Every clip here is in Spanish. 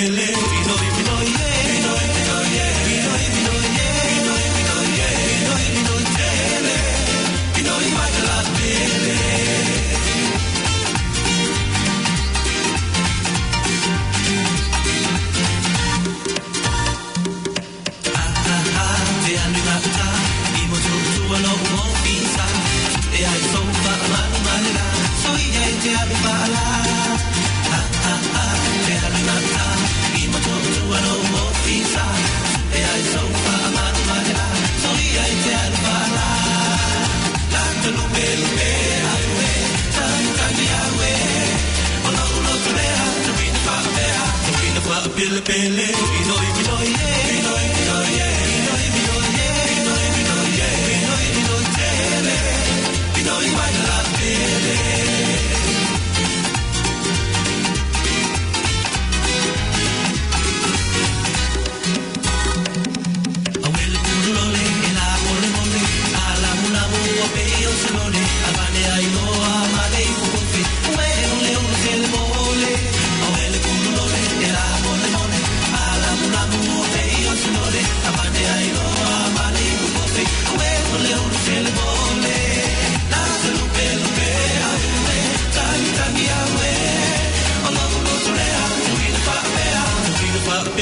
feeling.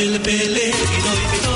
pele pele y